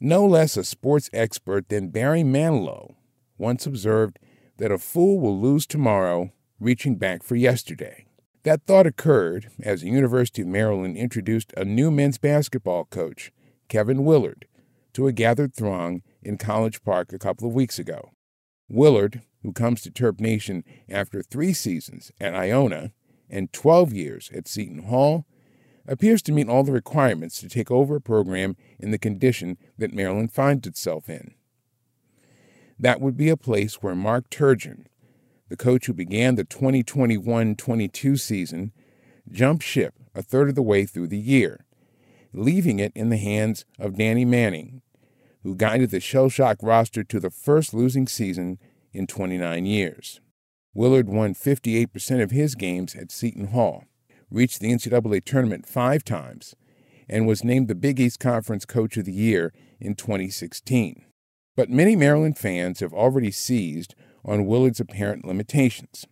No less a sports expert than Barry Manilow once observed that a fool will lose tomorrow reaching back for yesterday. That thought occurred as the University of Maryland introduced a new men's basketball coach, Kevin Willard, to a gathered throng in College Park a couple of weeks ago. Willard, who comes to Terp Nation after three seasons at Iona and 12 years at Seton Hall, appears to meet all the requirements to take over a program in the condition that Maryland finds itself in. That would be a place where Mark Turgeon, the coach who began the 2021 22 season, jumped ship a third of the way through the year, leaving it in the hands of Danny Manning, who guided the shell shock roster to the first losing season in 29 years. Willard won 58% of his games at Seton Hall, reached the NCAA tournament five times, and was named the Big East Conference Coach of the Year in 2016. But many Maryland fans have already seized on Willard's apparent limitations,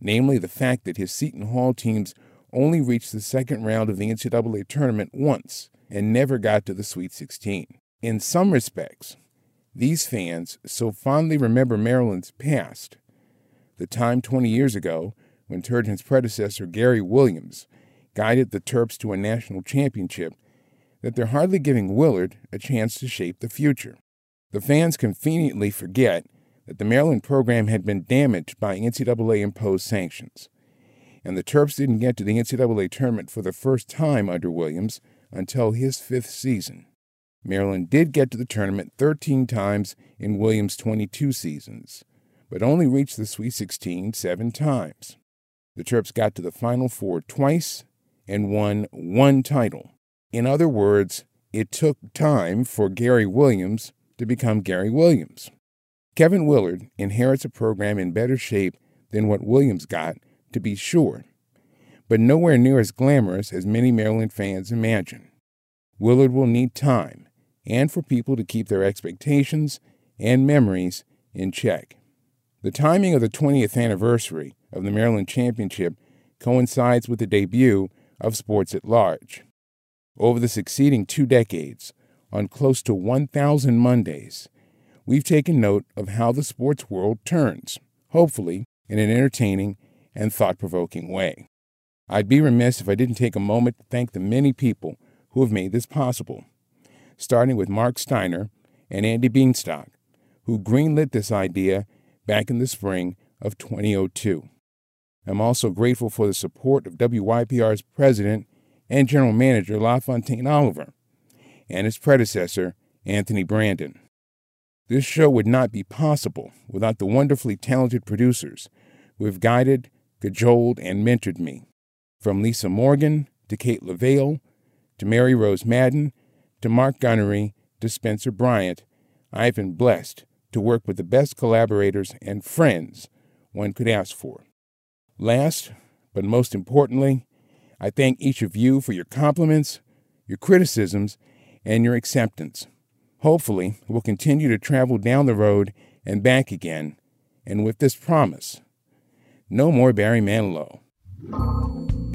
namely the fact that his Seton Hall teams only reached the second round of the NCAA tournament once and never got to the Sweet 16. In some respects, these fans so fondly remember Maryland's past, the time 20 years ago when Turgeon's predecessor, Gary Williams, guided the Terps to a national championship, that they're hardly giving Willard a chance to shape the future. The fans conveniently forget that the Maryland program had been damaged by NCAA imposed sanctions, and the Terps didn't get to the NCAA tournament for the first time under Williams until his fifth season. Maryland did get to the tournament 13 times in Williams' 22 seasons, but only reached the Sweet 16 seven times. The Terps got to the Final Four twice and won one title. In other words, it took time for Gary Williams to become Gary Williams. Kevin Willard inherits a program in better shape than what Williams got, to be sure, but nowhere near as glamorous as many Maryland fans imagine. Willard will need time and for people to keep their expectations and memories in check. The timing of the 20th anniversary of the Maryland Championship coincides with the debut of Sports at Large. Over the succeeding two decades, on close to 1,000 Mondays, we've taken note of how the sports world turns, hopefully in an entertaining and thought provoking way. I'd be remiss if I didn't take a moment to thank the many people who have made this possible starting with Mark Steiner and Andy Bienstock, who greenlit this idea back in the spring of 2002. I'm also grateful for the support of WYPR's president and general manager LaFontaine Oliver and his predecessor, Anthony Brandon. This show would not be possible without the wonderfully talented producers who have guided, cajoled, and mentored me. From Lisa Morgan to Kate LaVale to Mary Rose Madden to Mark Gunnery to Spencer Bryant, I've been blessed to work with the best collaborators and friends one could ask for. Last, but most importantly, I thank each of you for your compliments, your criticisms, and your acceptance. Hopefully, we'll continue to travel down the road and back again, and with this promise no more Barry Manilow.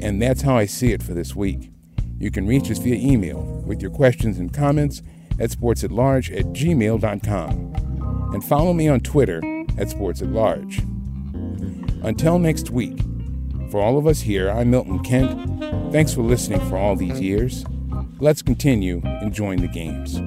And that's how I see it for this week. You can reach us via email with your questions and comments at sportsatlarge at gmail.com. And follow me on Twitter at sportsatlarge. Until next week, for all of us here, I'm Milton Kent. Thanks for listening for all these years. Let's continue enjoying the games.